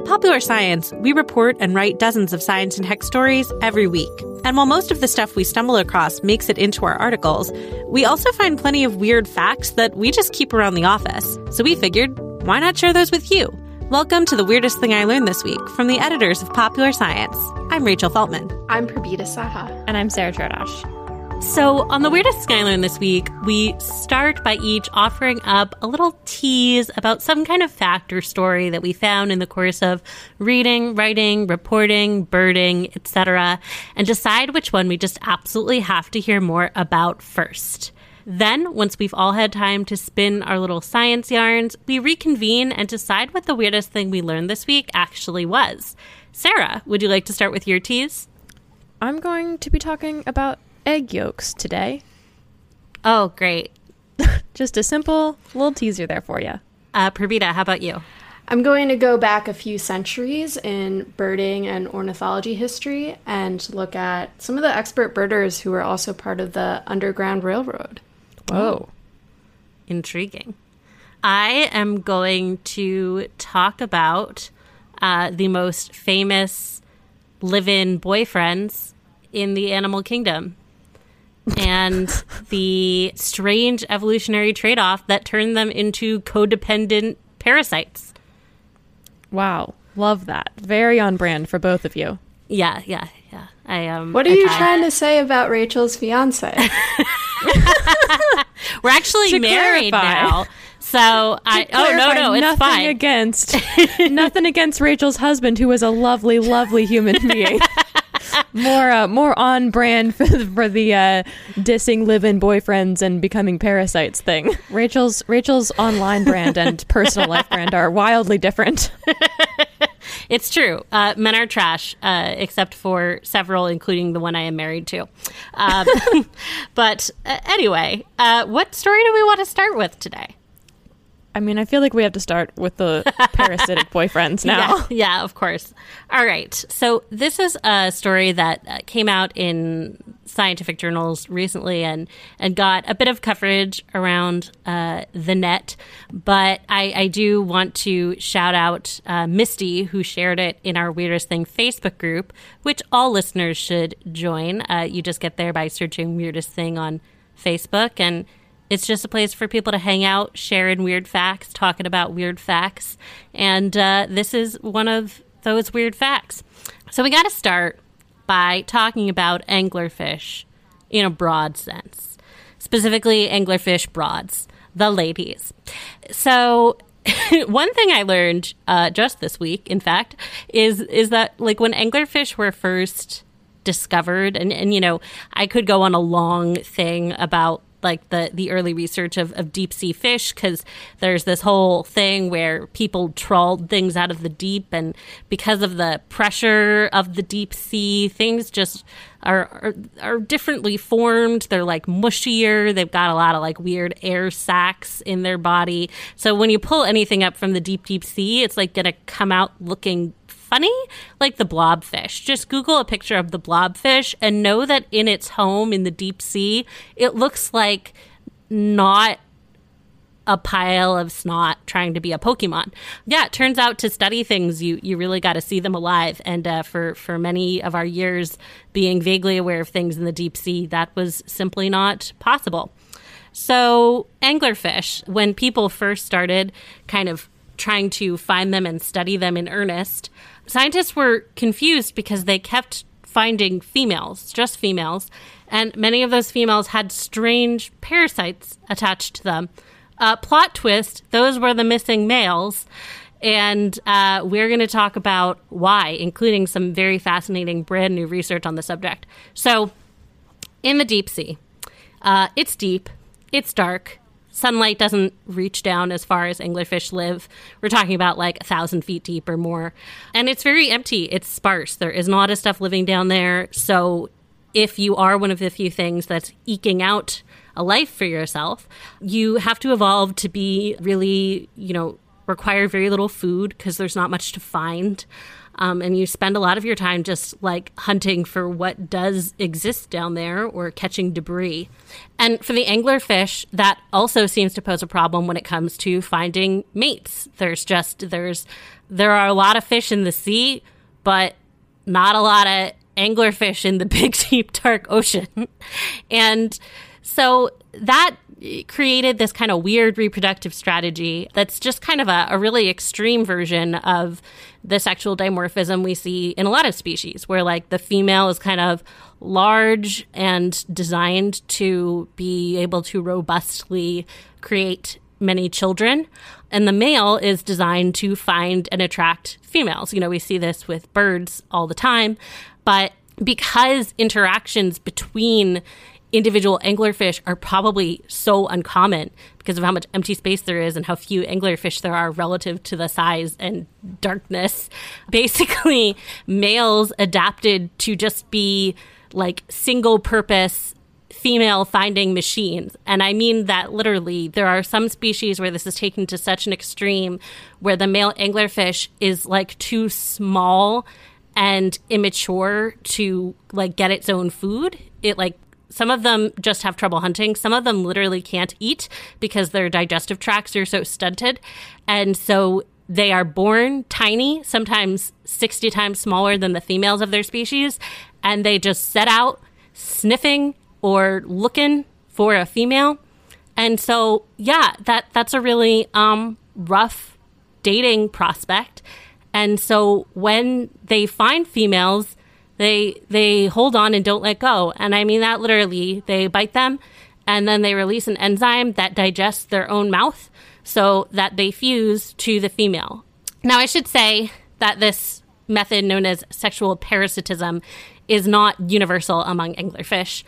At Popular Science, we report and write dozens of science and tech stories every week. And while most of the stuff we stumble across makes it into our articles, we also find plenty of weird facts that we just keep around the office. So we figured, why not share those with you? Welcome to the weirdest thing I learned this week from the editors of Popular Science. I'm Rachel Feltman. I'm Purbita Saha. And I'm Sara Chodosh. So, on the weirdest thing this week, we start by each offering up a little tease about some kind of fact or story that we found in the course of reading, writing, reporting, birding, etc., and decide which one we just absolutely have to hear more about first. Then, once we've all had time to spin our little science yarns, we reconvene and decide what the weirdest thing we learned this week actually was. Sara, would you like to start with your tease? I'm going to be talking about egg yolks today. Oh, great. Just a simple little teaser there for you. Uh, Purbita, how about you? I'm going to go back a few centuries in birding and ornithology history and look at some of the expert birders who were also part of the Underground Railroad. Whoa. Intriguing. I am going to talk about uh, the most famous live in boyfriends in the animal kingdom and the strange evolutionary trade off that turned them into codependent parasites. Wow. Love that. Very on brand for both of you. Yeah, yeah, yeah. I um What are I you tried- trying to say about Rachel's fiance? We're actually To married clarify. now. So I oh no no it's nothing fine. against nothing against Rachel's husband, who was a lovely, lovely human being. more uh, more on brand for the, for the uh, dissing live-in boyfriends and becoming parasites thing. Rachel's Rachel's online brand and personal life brand are wildly different. It's true. Uh, men are trash, uh, except for several, including the one I am married to. Um, but uh, anyway, uh, what story do we want to start with today? I mean, I feel like we have to start with the parasitic boyfriends now. Yeah, yeah, of course. All right. So this is a story that uh, came out in scientific journals recently and and got a bit of coverage around uh, the net. But I, I do want to shout out uh, Misty who shared it in our Weirdest Thing Facebook group, which all listeners should join. Uh, you just get there by searching Weirdest Thing on Facebook and. It's just a place for people to hang out, sharing weird facts, talking about weird facts. And uh, this is one of those weird facts. So we got to start by talking about anglerfish in a broad sense, specifically anglerfish broads, the ladies. So one thing I learned uh, just this week, in fact, is is that like when anglerfish were first discovered, and and you know, I could go on a long thing about like the the early research of, of deep sea fish because there's this whole thing where people trawled things out of the deep and because of the pressure of the deep sea things just are, are are differently formed. They're like mushier. They've got a lot of like weird air sacs in their body. So when you pull anything up from the deep deep sea it's like gonna come out looking funny like the blobfish. Just Google a picture of the blobfish and know that in its home in the deep sea, it looks like not a pile of snot trying to be a Pokemon. Yeah, it turns out to study things, you you really got to see them alive. And uh, for for many of our years being vaguely aware of things in the deep sea, that was simply not possible. So anglerfish, when people first started kind of trying to find them and study them in earnest, scientists were confused because they kept finding females, just females, and many of those females had strange parasites attached to them. Uh, plot twist: those were the missing males, and uh, we're going to talk about why, including some very fascinating brand new research on the subject. So, in the deep sea, uh, it's deep, it's dark. Sunlight doesn't reach down as far as anglerfish live. We're talking about like a thousand feet deep or more. And it's very empty. It's sparse. There is not a lot of stuff living down there. So if you are one of the few things that's eking out a life for yourself, you have to evolve to be really, you know, require very little food because there's not much to find. Um, and you spend a lot of your time just like hunting for what does exist down there or catching debris. And for the anglerfish, that also seems to pose a problem when it comes to finding mates. There's just, there's, there are a lot of fish in the sea, but not a lot of anglerfish in the big, deep, dark ocean. and so that created this kind of weird reproductive strategy that's just kind of a, a, really extreme version of the sexual dimorphism we see in a lot of species, where like the female is kind of large and designed to be able to robustly create many children. And the male is designed to find and attract females. You know, we see this with birds all the time, but because interactions between individual anglerfish are probably so uncommon because of how much empty space there is and how few anglerfish there are relative to the size and darkness. Basically, males adapted to just be like single purpose female finding machines. And I mean that literally. There are some species where this is taken to such an extreme where the male anglerfish is like too small and immature to like get its own food. It like some of them just have trouble hunting. Some of them literally can't eat because their digestive tracts are so stunted. And so they are born tiny, sometimes 60 times smaller than the females of their species. And they just set out sniffing or looking for a female. And so, yeah, that, that's a really um, rough dating prospect. And so when they find females, they they hold on and don't let go. And I mean that literally. They bite them and then they release an enzyme that digests their own mouth so that they fuse to the female. Now I should say that this method known as sexual parasitism is not universal among anglerfish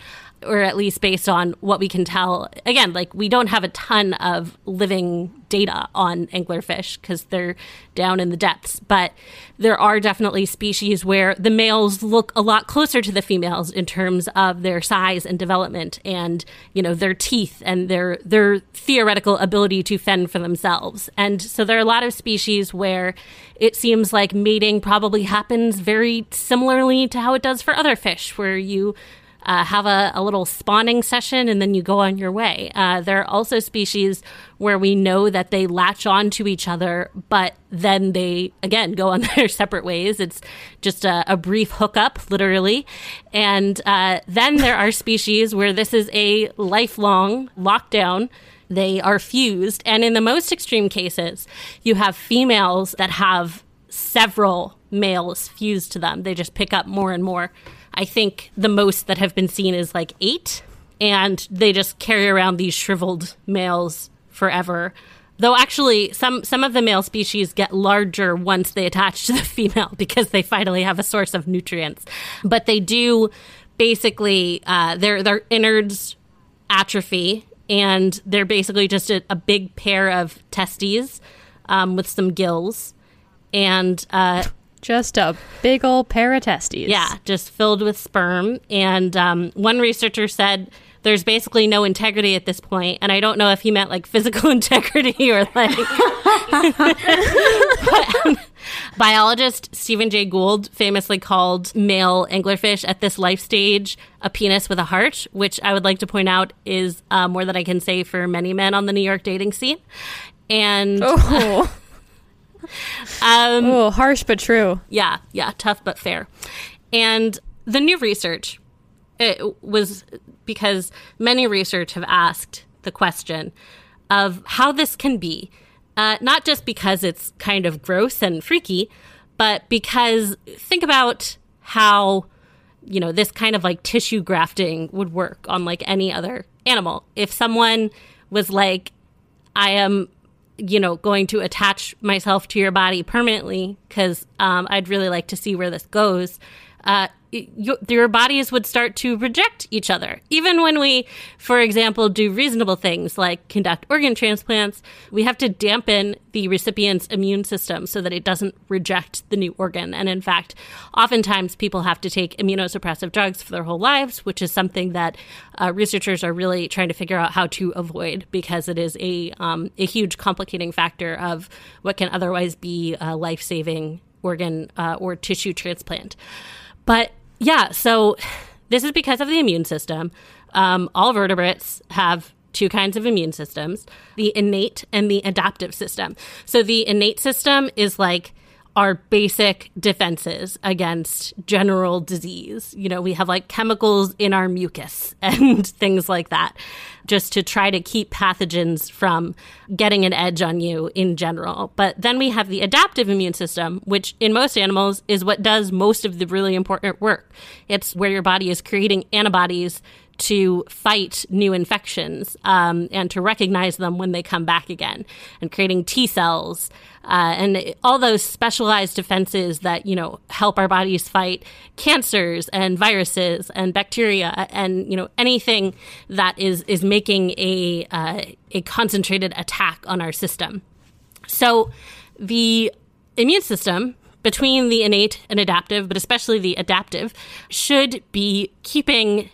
or at least based on what we can tell. Again, like we don't have a ton of living data on anglerfish because they're down in the depths, but there are definitely species where the males look a lot closer to the females in terms of their size and development and, you know, their teeth and their their theoretical ability to fend for themselves. And so there are a lot of species where it seems like mating probably happens very similarly to how it does for other fish where you uh, have a, a, little spawning session and then you go on your way. Uh, there are also species where we know that they latch on to each other, but then they, again, go on their separate ways. It's just a, a brief hookup, literally. And uh, then there are species where this is a lifelong lockdown. They are fused. And in the most extreme cases, you have females that have several males fused to them. They just pick up more and more. I think the most that have been seen is like eight, and they just carry around these shriveled males forever. Though actually, some some of the male species get larger once they attach to the female because they finally have a source of nutrients. But they do basically uh, their their innards atrophy, and they're basically just a, a big pair of testes um, with some gills, and uh, just a big old pair of testes. Yeah, just filled with sperm. And um, one researcher said there's basically no integrity at this point, and I don't know if he meant like physical integrity or like. but, um, Biologist Stephen Jay Gould famously called male anglerfish at this life stage a penis with a heart, which I would like to point out is uh, more than I can say for many men on the New York dating scene. And Oh, um, oh, harsh but true. yeah, yeah, tough but fair. And the new research it was because many research have asked the question of how this can be, uh, not just because it's kind of gross and freaky, but because think about how you know this kind of like tissue grafting would work on like any other animal. If someone was like, I am you know, going to attach myself to your body permanently because um, I'd really like to see where this goes. Uh, your, your bodies would start to reject each other. Even when we, for example, do reasonable things like conduct organ transplants, we have to dampen the recipient's immune system so that it doesn't reject the new organ. And in fact, oftentimes people have to take immunosuppressive drugs for their whole lives, which is something that uh, researchers are really trying to figure out how to avoid because it is a, um, a huge complicating factor of what can otherwise be a life saving organ uh, or tissue transplant. But yeah, so this is because of the immune system. Um, all vertebrates have two kinds of immune systems the innate and the adaptive system. So the innate system is like our basic defenses against general disease. You know, we have like chemicals in our mucus and things like that, just to try to keep pathogens from getting an edge on you in general. But then we have the adaptive immune system, which in most animals is what does most of the really important work. It's where your body is creating antibodies to fight new infections um, and to recognize them when they come back again, and creating T cells uh, and all those specialized defenses that you know help our bodies fight cancers and viruses and bacteria and you know anything that is is making a uh, a concentrated attack on our system. So the immune system between the innate and adaptive, but especially the adaptive, should be keeping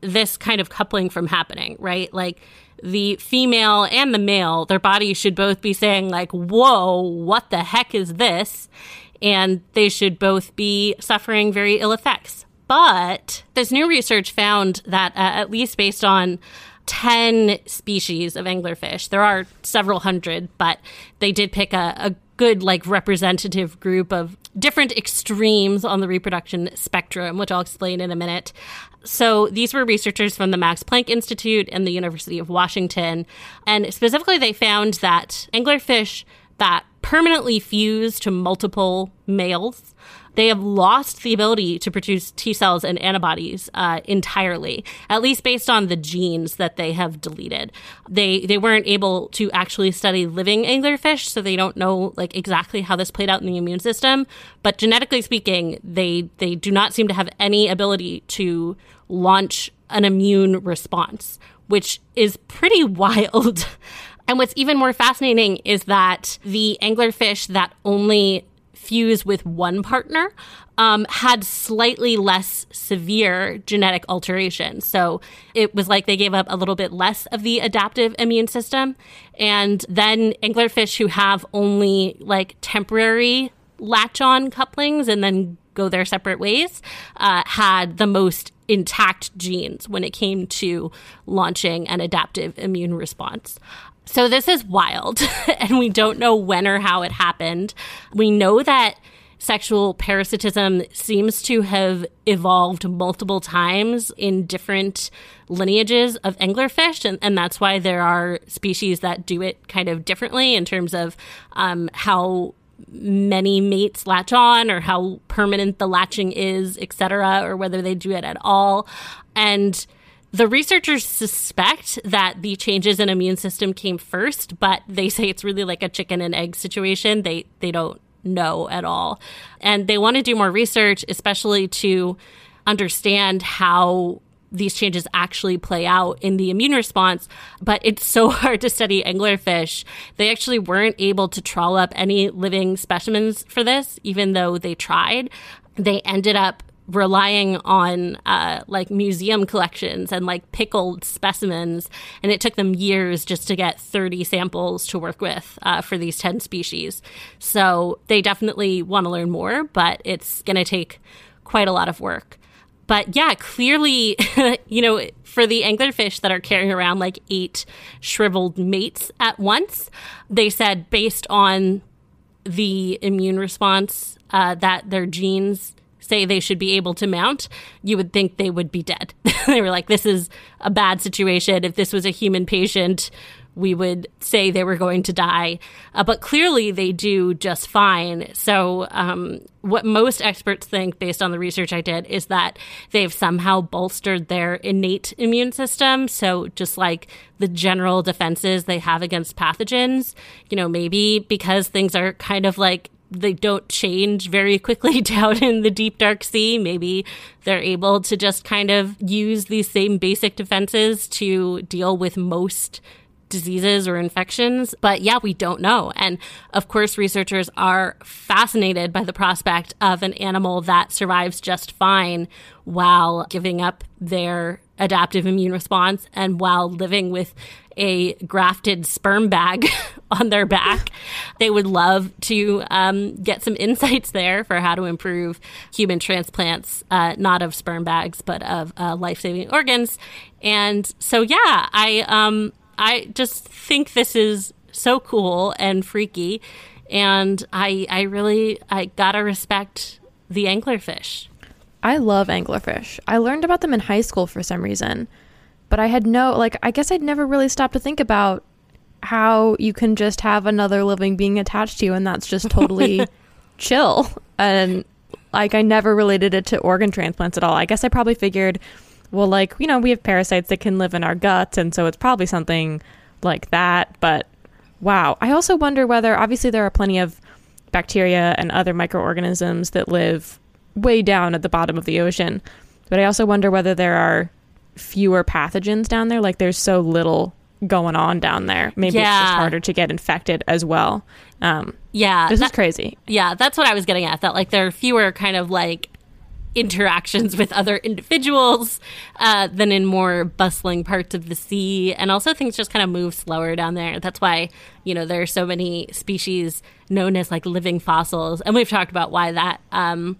this kind of coupling from happening, right? Like the female and the male, their bodies should both be saying, like, whoa, what the heck is this? And they should both be suffering very ill effects. But this new research found that, uh, at least based on 10 species of anglerfish, there are several hundred, but they did pick a, a good, like, representative group of different extremes on the reproduction spectrum, which I'll explain in a minute. So these were researchers from the Max Planck Institute and the University of Washington. And specifically, they found that anglerfish that permanently fused to multiple males they have lost the ability to produce T cells and antibodies uh, entirely, at least based on the genes that they have deleted. They they weren't able to actually study living anglerfish, so they don't know like exactly how this played out in the immune system. But genetically speaking, they they do not seem to have any ability to launch an immune response, which is pretty wild. And what's even more fascinating is that the anglerfish that only fuse with one partner um, had slightly less severe genetic alteration. So it was like they gave up a little bit less of the adaptive immune system. And then anglerfish who have only like temporary latch on couplings and then go their separate ways uh, had the most intact genes when it came to launching an adaptive immune response. So this is wild, and we don't know when or how it happened. We know that sexual parasitism seems to have evolved multiple times in different lineages of anglerfish, and, and that's why there are species that do it kind of differently in terms of um, how many mates latch on or how permanent the latching is, etc., or whether they do it at all. And the researchers suspect that the changes in immune system came first, but they say it's really like a chicken and egg situation. They they don't know at all. And they want to do more research, especially to understand how these changes actually play out in the immune response, but it's so hard to study anglerfish. They actually weren't able to trawl up any living specimens for this, even though they tried. They ended up relying on uh, like museum collections and like pickled specimens. And it took them years just to get 30 samples to work with uh, for these 10 species. So they definitely want to learn more, but it's going to take quite a lot of work. But yeah, clearly, you know, for the anglerfish that are carrying around like eight shriveled mates at once, they said based on the immune response uh, that their genes say they should be able to mount, you would think they would be dead. they were like, this is a bad situation. If this was a human patient, we would say they were going to die. Uh, but clearly they do just fine. So, um, what most experts think, based on the research I did, is that they've somehow bolstered their innate immune system. So, just like the general defenses they have against pathogens, you know, maybe because things are kind of like they don't change very quickly down in the deep dark sea. Maybe they're able to just kind of use these same basic defenses to deal with most diseases or infections. But yeah, we don't know. And of course, researchers are fascinated by the prospect of an animal that survives just fine while giving up their adaptive immune response and while living with a grafted sperm bag on their back. They would love to um, get some insights there for how to improve human transplants, uh, not of sperm bags, but of uh, life saving organs. And so, yeah, I um, I just think this is so cool and freaky, and I I really I gotta respect the anglerfish. I love anglerfish. I learned about them in high school for some reason, but I had no like I guess I'd never really stopped to think about how you can just have another living being attached to you and that's just totally chill and like I never related it to organ transplants at all. I guess I probably figured well, like, you know, we have parasites that can live in our guts, and so it's probably something like that. But wow. I also wonder whether, obviously, there are plenty of bacteria and other microorganisms that live way down at the bottom of the ocean. But I also wonder whether there are fewer pathogens down there. Like, there's so little going on down there. Maybe yeah. it's just harder to get infected as well. Um, yeah. This that, is crazy. Yeah, that's what I was getting at. That, like, there are fewer kind of like interactions with other individuals uh, than in more bustling parts of the sea. And also, things just kind of move slower down there. That's why, you know, there are so many species known as like living fossils. And we've talked about why that. Um,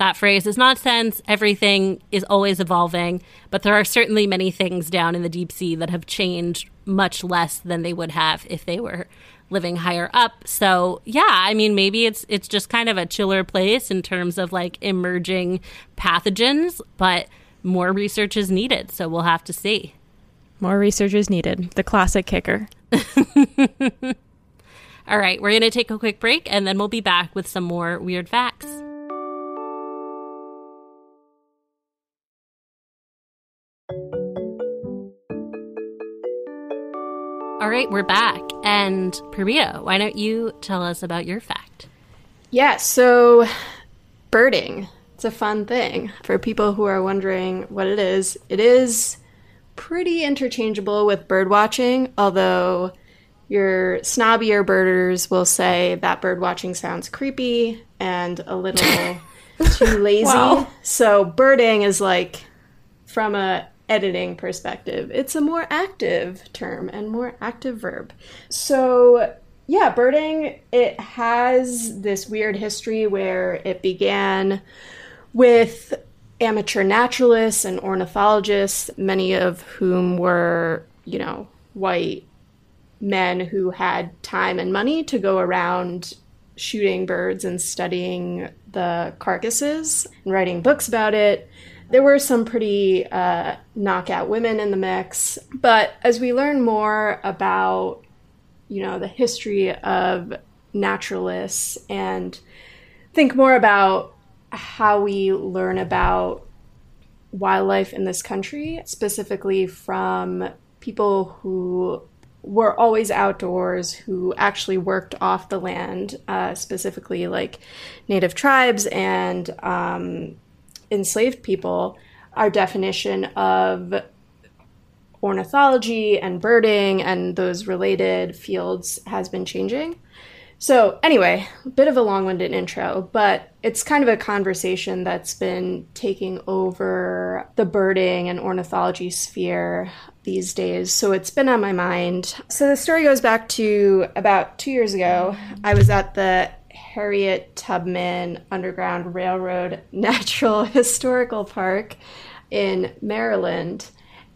that phrase is nonsense. Everything is always evolving, but there are certainly many things down in the deep sea that have changed much less than they would have if they were living higher up. So yeah, I mean maybe it's it's just kind of a chiller place in terms of like emerging pathogens, but more research is needed. So we'll have to see. More research is needed. The classic kicker. All right, we're going to take a quick break and then we'll be back with some more weird facts. All right, we're back. And Purbita, why don't you tell us about your fact? Yeah, so birding. It's a fun thing for people who are wondering what it is. It is pretty interchangeable with bird watching, although your snobbier birders will say that bird watching sounds creepy and a little too lazy. Wow. So birding is like from a editing perspective. It's a more active term and more active verb. So, yeah, birding, it has this weird history where it began with amateur naturalists and ornithologists, many of whom were, you know, white men who had time and money to go around shooting birds and studying the carcasses and writing books about it there were some pretty uh, knockout women in the mix. But as we learn more about, you know, the history of naturalists and think more about how we learn about wildlife in this country, specifically from people who were always outdoors, who actually worked off the land, uh, specifically like native tribes and um, enslaved people, our definition of ornithology and birding and those related fields has been changing. So, anyway, a bit of a long winded intro, but it's kind of a conversation that's been taking over the birding and ornithology sphere these days. So, it's been on my mind. So, the story goes back to about two years ago. I was at the Harriet Tubman Underground Railroad National Historical Park in Maryland.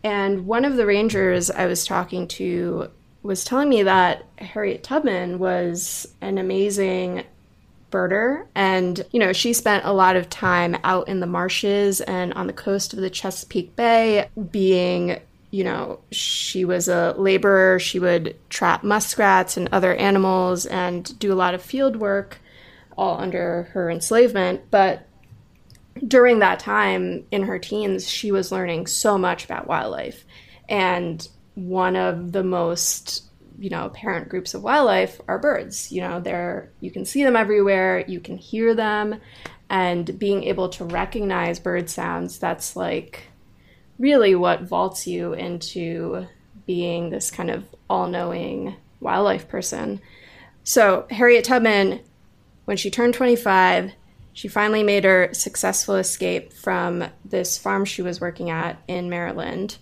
And one of the rangers I was talking to was telling me that Harriet Tubman was an amazing birder. And you know she spent a lot of time out in the marshes and on the coast of the Chesapeake Bay being you know she was a laborer. She would trap muskrats and other animals and do a lot of field work all under her enslavement but during that time in her teens she was learning so much about wildlife. And one of the most you know apparent groups of wildlife are birds. You know they're you can see them everywhere you can hear them. And being able to recognize bird sounds that's like really what vaults you into being this kind of all-knowing wildlife person. So harriet tubman when she turned 25 she finally made her successful escape from this farm she was working at in maryland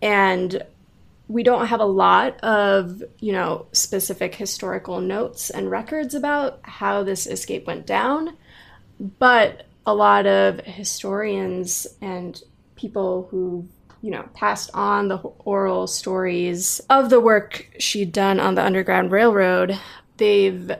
and we don't have a lot of, you know, specific historical notes and records about how this escape went down, but a lot of historians and people who you know, passed on the oral stories of the work she'd done on the Underground Railroad. They've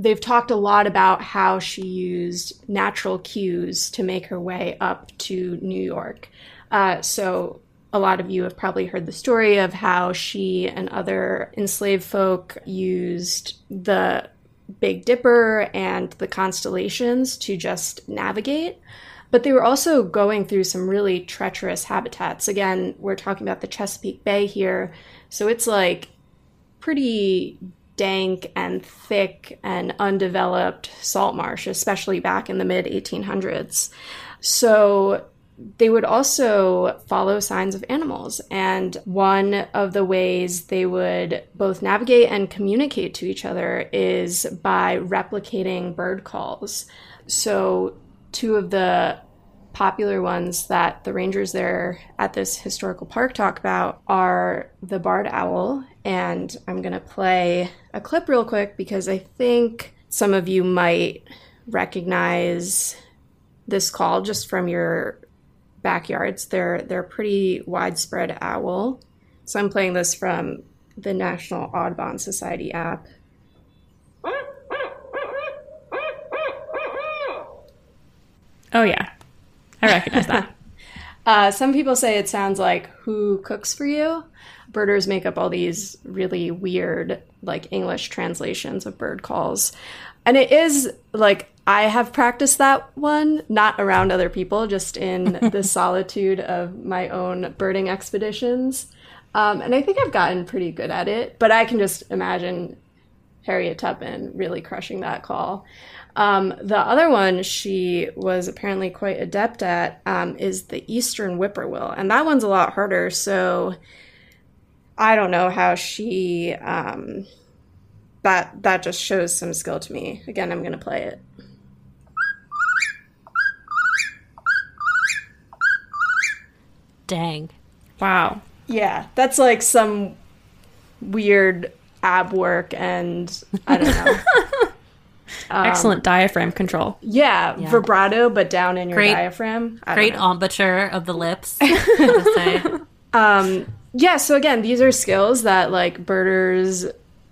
they've talked a lot about how she used natural cues to make her way up to New York. Uh, so a lot of you have probably heard the story of how she and other enslaved folk used the Big Dipper and the constellations to just navigate. But they were also going through some really treacherous habitats. Again, we're talking about the Chesapeake Bay here. So it's like pretty dank and thick and undeveloped salt marsh, especially back in the mid 1800s. So they would also follow signs of animals. And one of the ways they would both navigate and communicate to each other is by replicating bird calls. So, two of the popular ones that the rangers there at this historical park talk about are the barred owl. And I'm going to play a clip real quick because I think some of you might recognize this call just from your backyards. They're they're pretty widespread owl. So I'm playing this from the National Audubon Society app. Oh yeah, I recognize that. uh, some people say it sounds like "Who cooks for you." Birders make up all these really weird, like English translations of bird calls, and it is like I have practiced that one, not around other people, just in the solitude of my own birding expeditions. Um, and I think I've gotten pretty good at it, but I can just imagine Harriet Tubman really crushing that call. Um, the other one she was apparently quite adept at um, is the Eastern Whippoorwill, and that one's a lot harder. So I don't know how she um, that that just shows some skill to me. Again, I'm going to play it. Dang. Wow. Yeah, that's like some weird ab work and I don't know. um, Excellent diaphragm control. Yeah, yeah, vibrato, but down in your great, diaphragm. great embouchure of the lips. um, yeah, so again, these are skills that like birders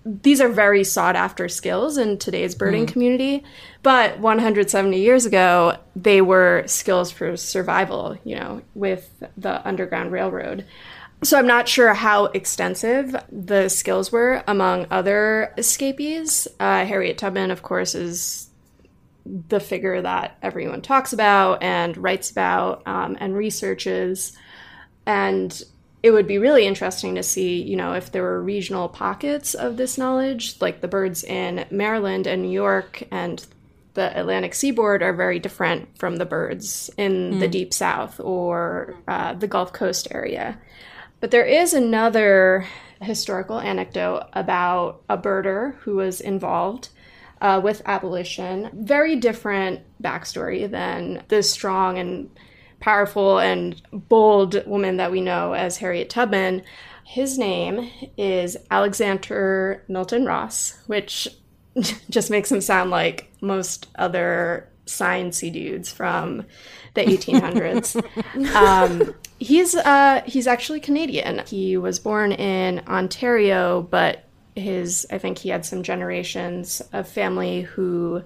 these are very sought after skills in today's birding mm. community but 170 years ago they were skills for survival you know with the underground railroad so i'm not sure how extensive the skills were among other escapees uh, harriet tubman of course is the figure that everyone talks about and writes about um, and researches and it would be really interesting to see, you know, if there were regional pockets of this knowledge, like the birds in Maryland and New York and the Atlantic seaboard are very different from the birds in mm. the deep south or uh, the Gulf Coast area. But there is another historical anecdote about a birder who was involved uh, with abolition. Very different backstory than this strong and powerful and bold woman that we know as Harriet Tubman. His name is Alexander Milton Ross, which just makes him sound like most other sciencey dudes from the 1800s. um, he's uh, he's actually Canadian. He was born in Ontario, but his I think he had some generations of family who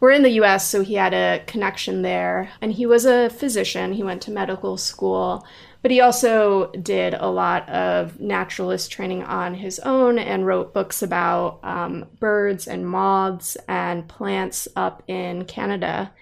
were in the US, so he had a connection there. And he was a physician, he went to medical school, but he also did a lot of naturalist training on his own and wrote books about um, birds and moths and plants up in Canada.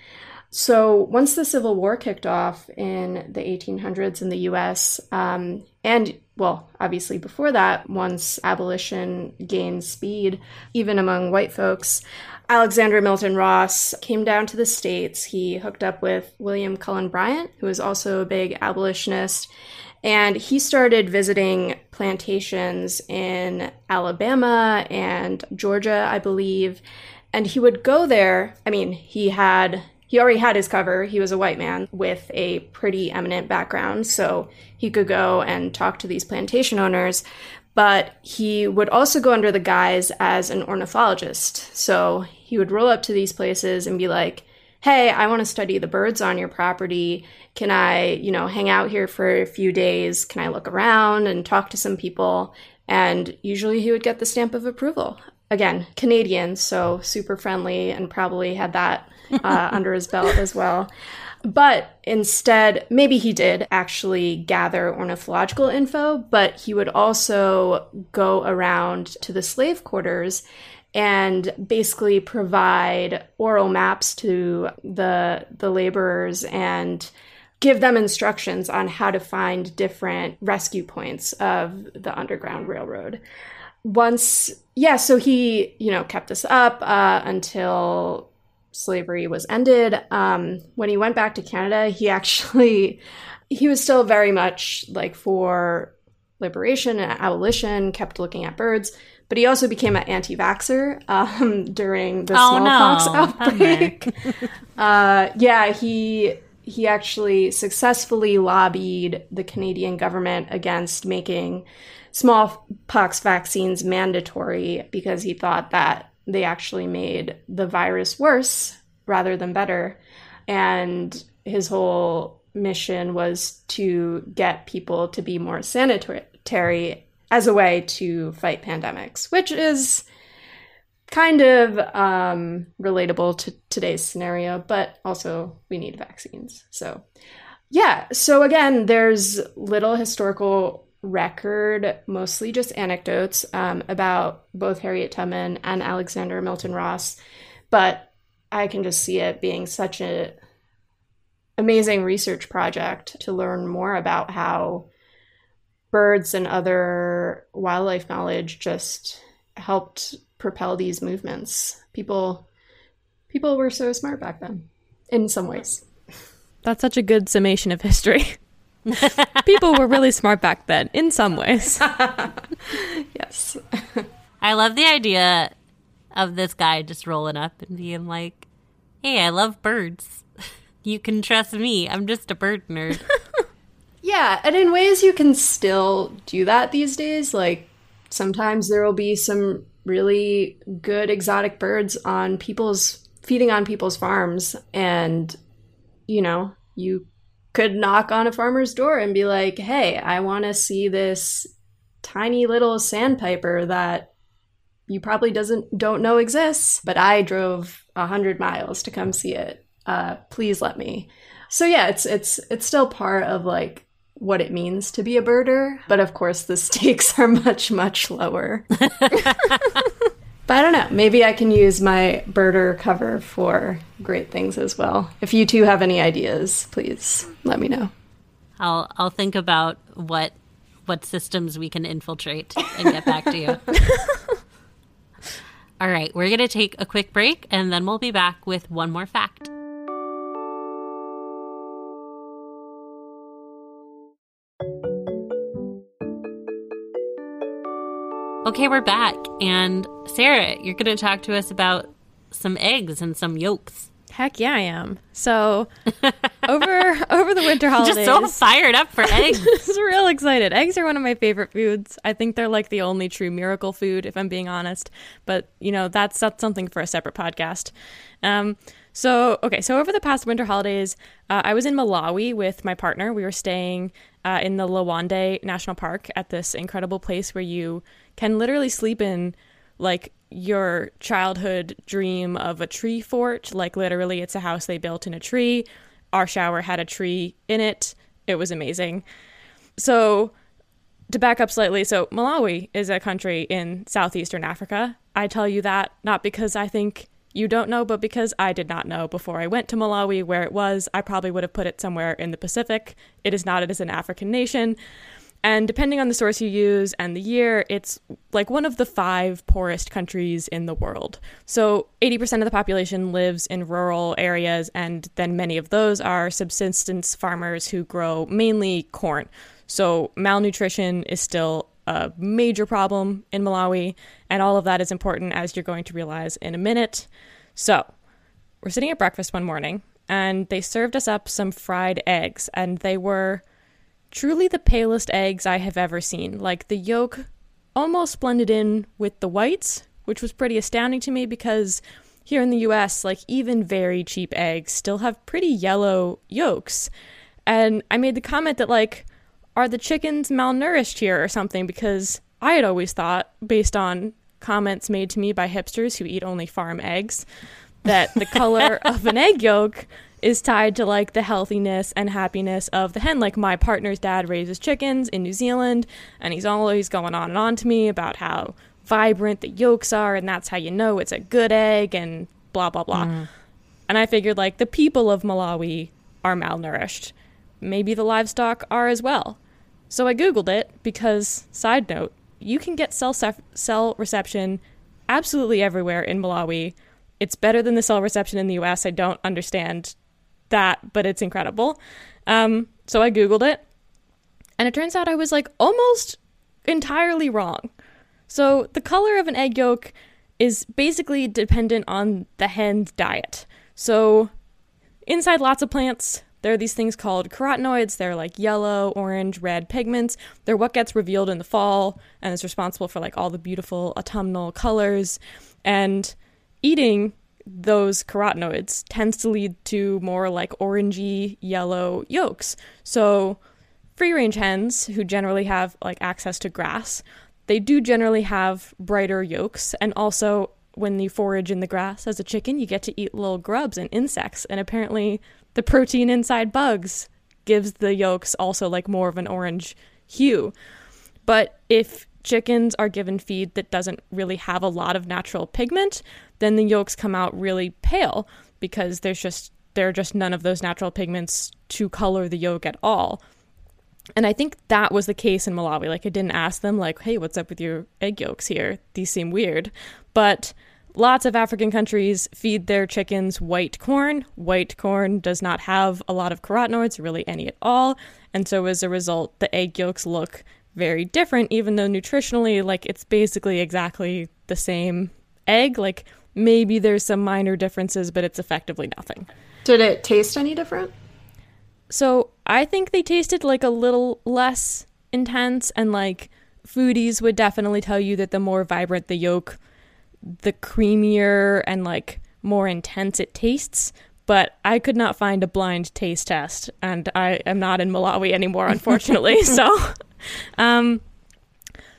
So once the Civil War kicked off in the 1800s in the US, um, and well, obviously before that, once abolition gained speed, even among white folks, Alexander Milton Ross came down to the States. He hooked up with William Cullen Bryant, who was also a big abolitionist, and he started visiting plantations in Alabama and Georgia, I believe. And he would go there. I mean, he had he already had his cover. He was a white man with a pretty eminent background, so he could go and talk to these plantation owners. But he would also go under the guise as an ornithologist. So he would roll up to these places and be like, hey, I want to study the birds on your property. Can I, you know, hang out here for a few days? Can I look around and talk to some people? And usually he would get the stamp of approval. Again, Canadian, so super friendly and probably had that uh, under his belt as well. But instead, maybe he did actually gather ornithological info, but he would also go around to the slave quarters and basically provide oral maps to the the laborers and give them instructions on how to find different rescue points of the underground railroad once yeah so he you know kept this up uh, until slavery was ended um, when he went back to canada he actually he was still very much like for liberation and abolition kept looking at birds but he also became an anti-vaxxer um, during the oh, smallpox no. outbreak. uh, yeah, he he actually successfully lobbied the Canadian government against making smallpox vaccines mandatory because he thought that they actually made the virus worse rather than better. And his whole mission was to get people to be more sanitary as a way to fight pandemics, which is kind of um, relatable to today's scenario, but also we need vaccines. So, yeah. So, again, there's little historical record, mostly just anecdotes um, about both Harriet Tubman and Alexander Milton Ross, but I can just see it being such an amazing research project to learn more about how birds and other wildlife knowledge just helped propel these movements. People people were so smart back then in some ways. That's such a good summation of history. people were really smart back then in some ways. yes. I love the idea of this guy just rolling up and being like, "Hey, I love birds. You can trust me. I'm just a bird nerd." Yeah, and in ways you can still do that these days. Like sometimes there will be some really good exotic birds on people's feeding on people's farms and you know, you could knock on a farmer's door and be like, "Hey, I want to see this tiny little sandpiper that you probably doesn't don't know exists, but I drove a hundred miles to come see it. Uh, please let me." So yeah, it's it's it's still part of like what it means to be a birder, but of course the stakes are much, much lower. But I don't know. Maybe I can use my birder cover for great things as well. If you two have any ideas, please let me know. I'll I'll think about what what systems we can infiltrate and get back to you. All right, we're going to take a quick break and then we'll be back with one more fact. Okay, we're back. And Sara, you're going to talk to us about some eggs and some yolks. Heck yeah, I am. So over over the winter holidays, Just so fired up for eggs. I'm just real excited. Eggs are one of my favorite foods. I think they're like the only true miracle food, if I'm being honest. But you know, that's that's something for a separate podcast. Um, so okay, so over the past winter holidays, uh, I was in Malawi with my partner. We were staying uh, in the Liwonde National Park at this incredible place where you can literally sleep in like your childhood dream of a tree fort. Like literally, it's a house they built in a tree. Our shower had a tree in it. It was amazing. So, to back up slightly, so Malawi is a country in southeastern Africa. I tell you that not because I think you don't know, but because I did not know before I went to Malawi where it was. I probably would have put it somewhere in the Pacific. It is not, it is an African nation. And depending on the source you use and the year, it's like one of the five poorest countries in the world. So 80% of the population lives in rural areas, and then many of those are subsistence farmers who grow mainly corn. So malnutrition is still a major problem in Malawi, and all of that is important as you're going to realize in a minute. So, we're sitting at breakfast one morning, and they served us up some fried eggs, and they were truly the palest eggs I have ever seen. Like the yolk almost blended in with the whites, which was pretty astounding to me because here in the US, like even very cheap eggs still have pretty yellow yolks. And I made the comment that, like, are the chickens malnourished here or something? Because I had always thought, based on comments made to me by hipsters who eat only farm eggs, that the color of an egg yolk is tied to like the healthiness and happiness of the hen. Like my partner's dad raises chickens in New Zealand, and he's always going on and on to me about how vibrant the yolks are, and that's how you know it's a good egg, and blah blah blah. Mm. And I figured like the people of Malawi are malnourished. Maybe the livestock are as well. So I googled it because side note, you can get cell sef- cell reception absolutely everywhere in Malawi. It's better than the cell reception in the US. I don't understand that, but it's incredible. Um, so I Googled it, and it turns out I was like almost entirely wrong. So the color of an egg yolk is basically dependent on the hen's diet. So inside lots of plants, there are these things called carotenoids. They're like yellow, orange, red pigments. They're what gets revealed in the fall and is responsible for like all the beautiful autumnal colors. And eating those carotenoids tends to lead to more like orangey yellow yolks. So free range hens who generally have like access to grass, they do generally have brighter yolks and also when you forage in the grass as a chicken, you get to eat little grubs and insects and apparently the protein inside bugs gives the yolks also like more of an orange hue. But if chickens are given feed that doesn't really have a lot of natural pigment, then the yolks come out really pale because there's just there are just none of those natural pigments to color the yolk at all. And I think that was the case in Malawi. Like I didn't ask them like, "Hey, what's up with your egg yolks here? These seem weird." But lots of African countries feed their chickens white corn. White corn does not have a lot of carotenoids, really any at all, and so as a result, the egg yolks look very different even though nutritionally like it's basically exactly the same egg. Like maybe there's some minor differences, but it's effectively nothing. Did it taste any different? So I think they tasted like a little less intense, and like foodies would definitely tell you that the more vibrant the yolk, the creamier and like more intense it tastes. But I could not find a blind taste test, and I am not in Malawi anymore, unfortunately. so, um,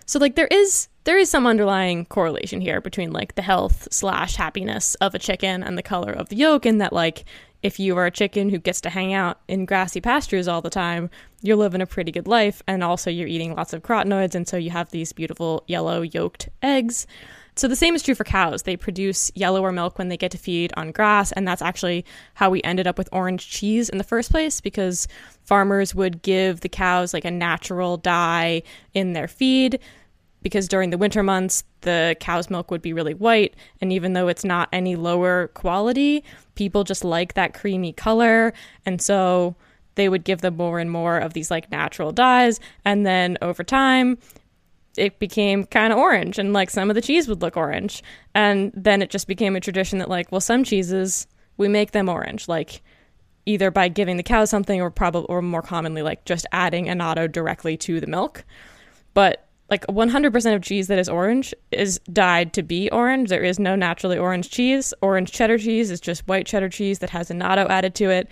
so like there is there is some underlying correlation here between like the health slash happiness of a chicken and the color of the yolk, and that like if you are a chicken who gets to hang out in grassy pastures all the time, you're living a pretty good life, and also you're eating lots of carotenoids, and so you have these beautiful yellow yolked eggs. So the same is true for cows. They produce yellower milk when they get to feed on grass, and that's actually how we ended up with orange cheese in the first place because farmers would give the cows like a natural dye in their feed because during the winter months the cow's milk would be really white and even though it's not any lower quality people just like that creamy color and so they would give them more and more of these like natural dyes and then over time it became kind of orange and like some of the cheese would look orange. And then it just became a tradition that like, well, some cheeses we make them orange, like either by giving the cow something or probably or more commonly like just adding annatto directly to the milk. But like 100% of cheese that is orange is dyed to be orange. There is no naturally orange cheese. Orange cheddar cheese is just white cheddar cheese that has annatto added to it.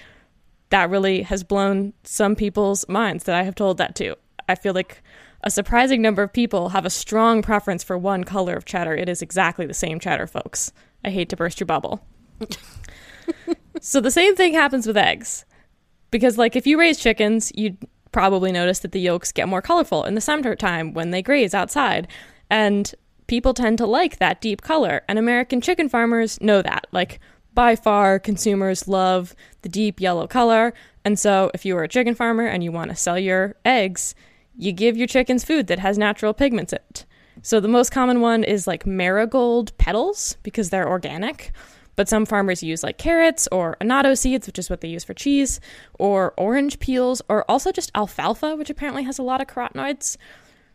That really has blown some people's minds that I have told that to. I feel like a surprising number of people have a strong preference for one color of cheddar. It is exactly the same cheddar, folks. I hate to burst your bubble. so the same thing happens with eggs. Because like if you raise chickens, you'd probably notice that the yolks get more colorful in the summertime when they graze outside. And people tend to like that deep color. And American chicken farmers know that. Like, by far, consumers love the deep yellow color. And so, if you are a chicken farmer and you want to sell your eggs, you give your chickens food that has natural pigments in it. So, the most common one is like marigold petals because they're organic. But some farmers use like carrots or annatto seeds, which is what they use for cheese, or orange peels, or also just alfalfa, which apparently has a lot of carotenoids.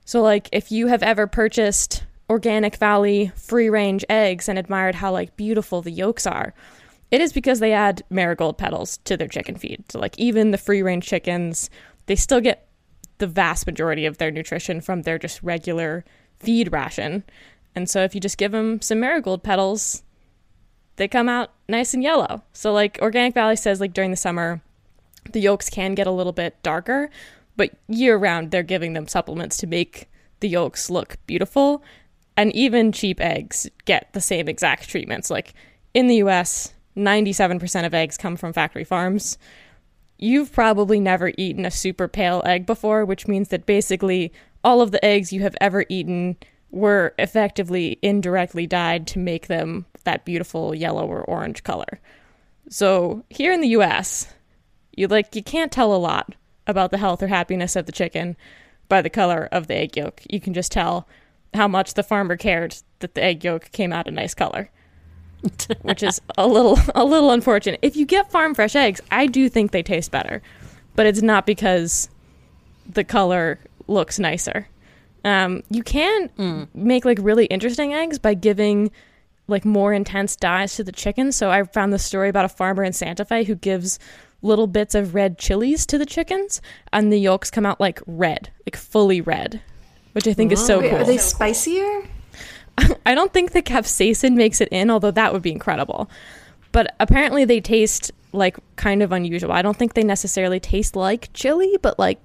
So, like, if you have ever purchased Organic Valley free range eggs and admired how like beautiful the yolks are, it is because they add marigold petals to their chicken feed. So, like, even the free range chickens, they still get the vast majority of their nutrition from their just regular feed ration. And so, if you just give them some marigold petals, they come out nice and yellow. So like Organic Valley says like during the summer the yolks can get a little bit darker, but year round they're giving them supplements to make the yolks look beautiful. And even cheap eggs get the same exact treatments. Like in the US, 97% of eggs come from factory farms. You've probably never eaten a super pale egg before, which means that basically all of the eggs you have ever eaten were effectively indirectly dyed to make them that beautiful yellow or orange color. So here in the US, you like you can't tell a lot about the health or happiness of the chicken by the color of the egg yolk. You can just tell how much the farmer cared that the egg yolk came out a nice color. which is a little a little unfortunate. If you get farm fresh eggs, I do think they taste better, but it's not because the color looks nicer. Um, you can mm. make like really interesting eggs by giving like more intense dyes to the chickens. So I found this story about a farmer in Santa Fe who gives little bits of red chilies to the chickens, and the yolks come out like red, like fully red, which I think Whoa. is so Wait, cool. Are they spicier? I don't think the capsaicin makes it in, although that would be incredible. But apparently they taste like kind of unusual. I don't think they necessarily taste like chili, but like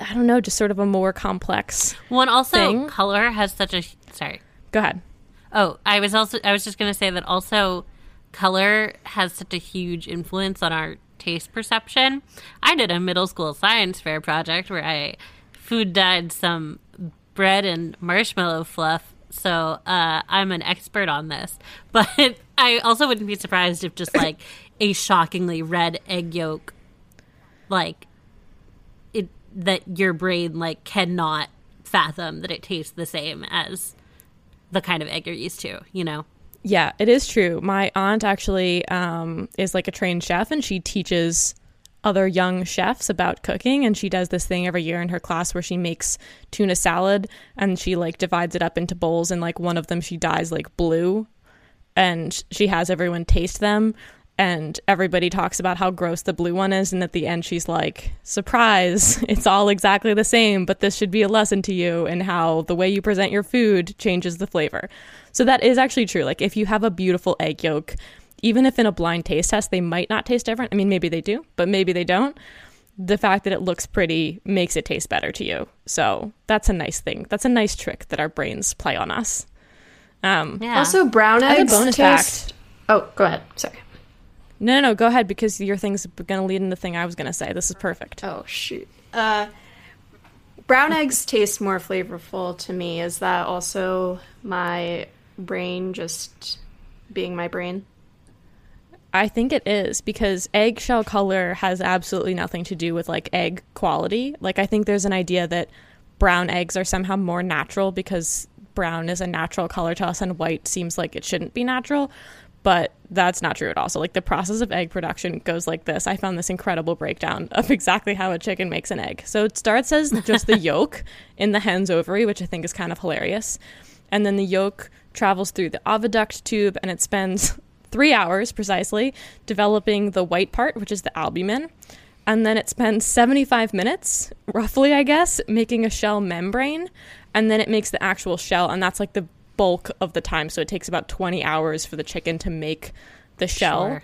I don't know, just sort of a more complex. One also thing. color has such a sorry. Go ahead. Oh, I was also I was just going to say that also color has such a huge influence on our taste perception. I did a middle school science fair project where I food dyed some bread and marshmallow fluff. So uh, I'm an expert on this, but I also wouldn't be surprised if just like a shockingly red egg yolk, like it that your brain like cannot fathom that it tastes the same as the kind of egg you're used to, you know? Yeah, it is true. My aunt actually um, is like a trained chef and she teaches other young chefs about cooking and she does this thing every year in her class where she makes tuna salad and she like divides it up into bowls and like one of them she dyes like blue and she has everyone taste them and everybody talks about how gross the blue one is and at the end she's like surprise it's all exactly the same but this should be a lesson to you and how the way you present your food changes the flavor. So that is actually true. Like if you have a beautiful egg yolk even if in a blind taste test they might not taste different i mean maybe they do but maybe they don't the fact that it looks pretty makes it taste better to you so that's a nice thing that's a nice trick that our brains play on us um, yeah. also brown eggs bonus taste fact. oh go ahead sorry no, no, no, go ahead because your thing's going to lead into the thing I was going to say. This is perfect. Oh, shoot. Uh, brown eggs taste more flavorful to me. Is that also my brain just being my brain? I think it is because eggshell color has absolutely nothing to do with like egg quality. Like, I think there's an idea that brown eggs are somehow more natural because brown is a natural color to us and white seems like it shouldn't be natural. but that's not true at all. So, like, the process of egg production goes like this. I found this incredible breakdown of exactly how a chicken makes an egg. So, it starts as just the yolk in the hen's ovary, which I think is kind of hilarious. And then the yolk travels through the oviduct tube and it spends three hours precisely developing the white part, which is the albumin. And then it spends 75 minutes, roughly, I guess, making a shell membrane. And then it makes the actual shell. And that's like the bulk of the time. So it takes about 20 hours for the chicken to make the shell Sure.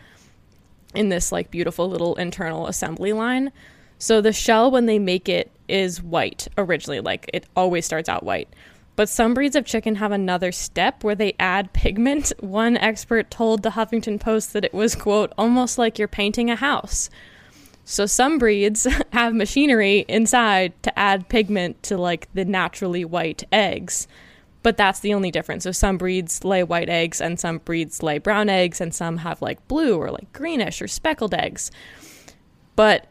in this like beautiful little internal assembly line. So the shell when they make it is white originally, like it always starts out white. But some breeds of chicken have another step where they add pigment. One expert told the Huffington Post that it was quote almost like you're painting a house. So some breeds have machinery inside to add pigment to like the naturally white eggs. But that's the only difference. So some breeds lay white eggs and some breeds lay brown eggs and some have like blue or like greenish or speckled eggs. But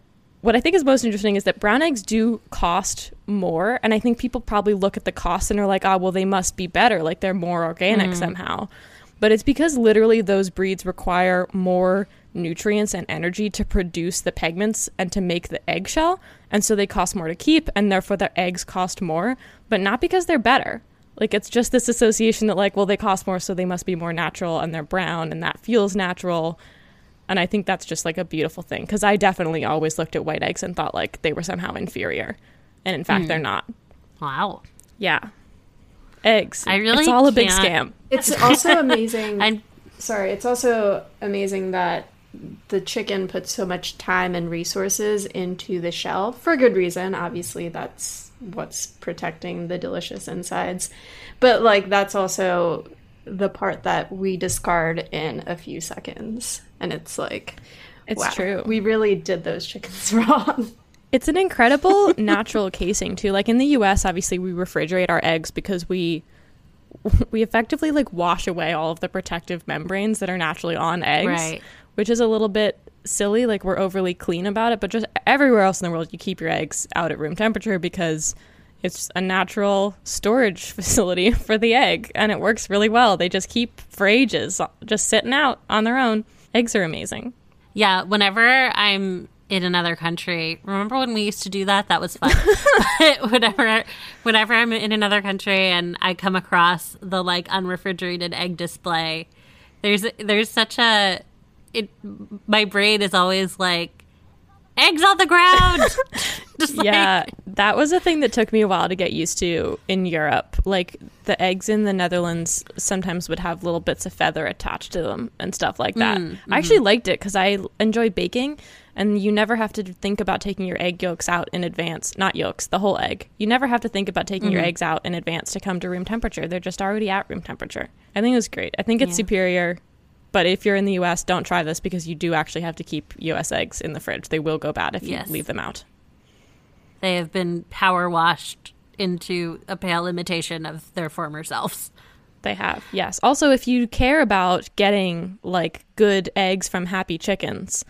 what I think is most interesting is that brown eggs do cost more. And I think people probably look at the cost and are like, oh, well, they must be better. Like they're more organic mm. somehow. But it's because literally those breeds require more nutrients and energy to produce the pigments and to make the eggshell. And so they cost more to keep. And therefore their eggs cost more, but not because they're better. Like it's just this association that, like, well, they cost more, so they must be more natural and they're brown and that feels natural. And I think that's just like a beautiful thing because I definitely always looked at white eggs and thought like they were somehow inferior. And in fact, they're mm. not. Wow. Yeah. Eggs. I really It's all a big scam. It's also amazing. I'm Sorry, it's also amazing that the chicken puts so much time and resources into the shell for good reason. Obviously, that's what's protecting the delicious insides. But, like, that's also the part that we discard in a few seconds. And it's like, It's wow, true. We really did those chickens wrong. It's an incredible natural casing too. Like in the US, obviously we refrigerate our eggs because we we effectively like wash away all of the protective membranes that are naturally on eggs, Right. which is a little bit silly. Like we're overly clean about it, but just everywhere else in the world, you keep your eggs out at room temperature because it's a natural storage facility for the egg, and it works really well. They just keep for ages, just sitting out on their own. Eggs are amazing. Yeah, whenever I'm in another country, remember when we used to do that? That was fun. But whenever, whenever I'm in another country and I come across the like unrefrigerated egg display, there's there's such a it. My brain is always like eggs on the ground. Like, yeah, that was a thing that took me a while to get used to in Europe. Like the eggs in the Netherlands sometimes would have little bits of feather attached to them and stuff like that. Mm, I actually mm-hmm. liked it because I enjoy baking, and you never have to think about taking your egg yolks out in advance. Not yolks, the whole egg. You never have to think about taking your mm. eggs out in advance to come to room temperature. They're just already at room temperature. I think it was great. I think it's Yeah. superior. But if you're in the US, don't try this because you do actually have to keep US eggs in the fridge. They will go bad if Yes. you leave them out. they have been power washed into a pale imitation of their former selves. They have, yes. Also, if you care about getting like good eggs from happy chickens,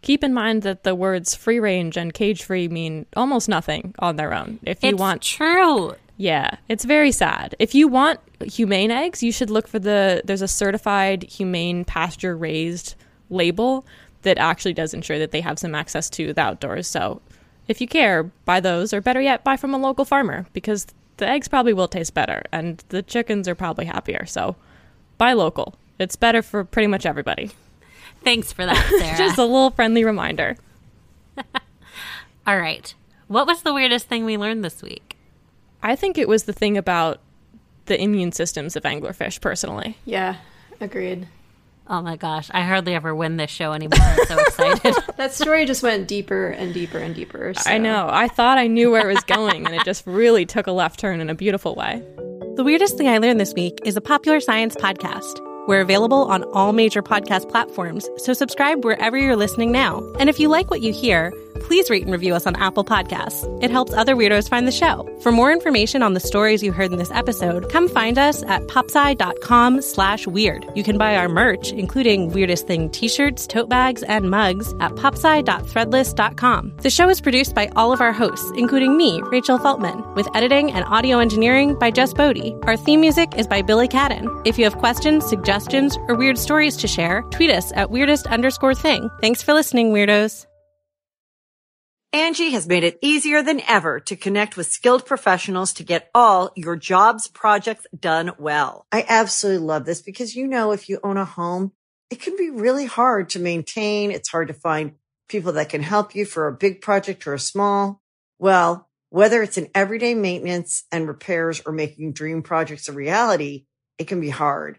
keep in mind that the words free range and cage free mean almost nothing on their own. If you it's want, true. Yeah, it's very sad. If you want humane eggs, you should look for the there's a certified humane pasture raised label that actually does ensure that they have some access to the outdoors. So, if you care, buy those, or better yet, buy from a local farmer because the eggs probably will taste better and the chickens are probably happier. So, buy local. It's better for pretty much everybody. Thanks for that, Sara. Just a little friendly reminder. All right. What was the weirdest thing we learned this week? I think it was the thing about the immune systems of anglerfish, personally. Yeah, agreed. Oh my gosh, I hardly ever win this show anymore. I'm so excited. That story just went deeper and deeper and deeper. So. I know. I thought I knew where it was going, and it just really took a left turn in a beautiful way. The Weirdest Thing I Learned This Week is a popular science podcast. We're available on all major podcast platforms, so subscribe wherever you're listening now. And if you like what you hear, please rate and review us on Apple Podcasts. It helps other weirdos find the show. For more information on the stories you heard in this episode, come find us at popsci.com slash weird. You can buy our merch, including Weirdest Thing t-shirts, tote bags, and mugs at popsci.threadless.com. The show is produced by all of our hosts, including me, Rachel Feltman, with editing and audio engineering by Jess Boddy. Our theme music is by Billy Cadden. If you have questions, suggestions, suggestions, or weird stories to share, tweet us at weirdest underscore thing. Thanks for listening, weirdos. Angi has made it easier than ever to connect with skilled professionals to get all your jobs projects done well. I absolutely love this because, you know, if you own a home, it can be really hard to maintain. It's hard to find people that can help you for a big project or a small. Well, whether it's in everyday maintenance and repairs or making dream projects a reality, it can be hard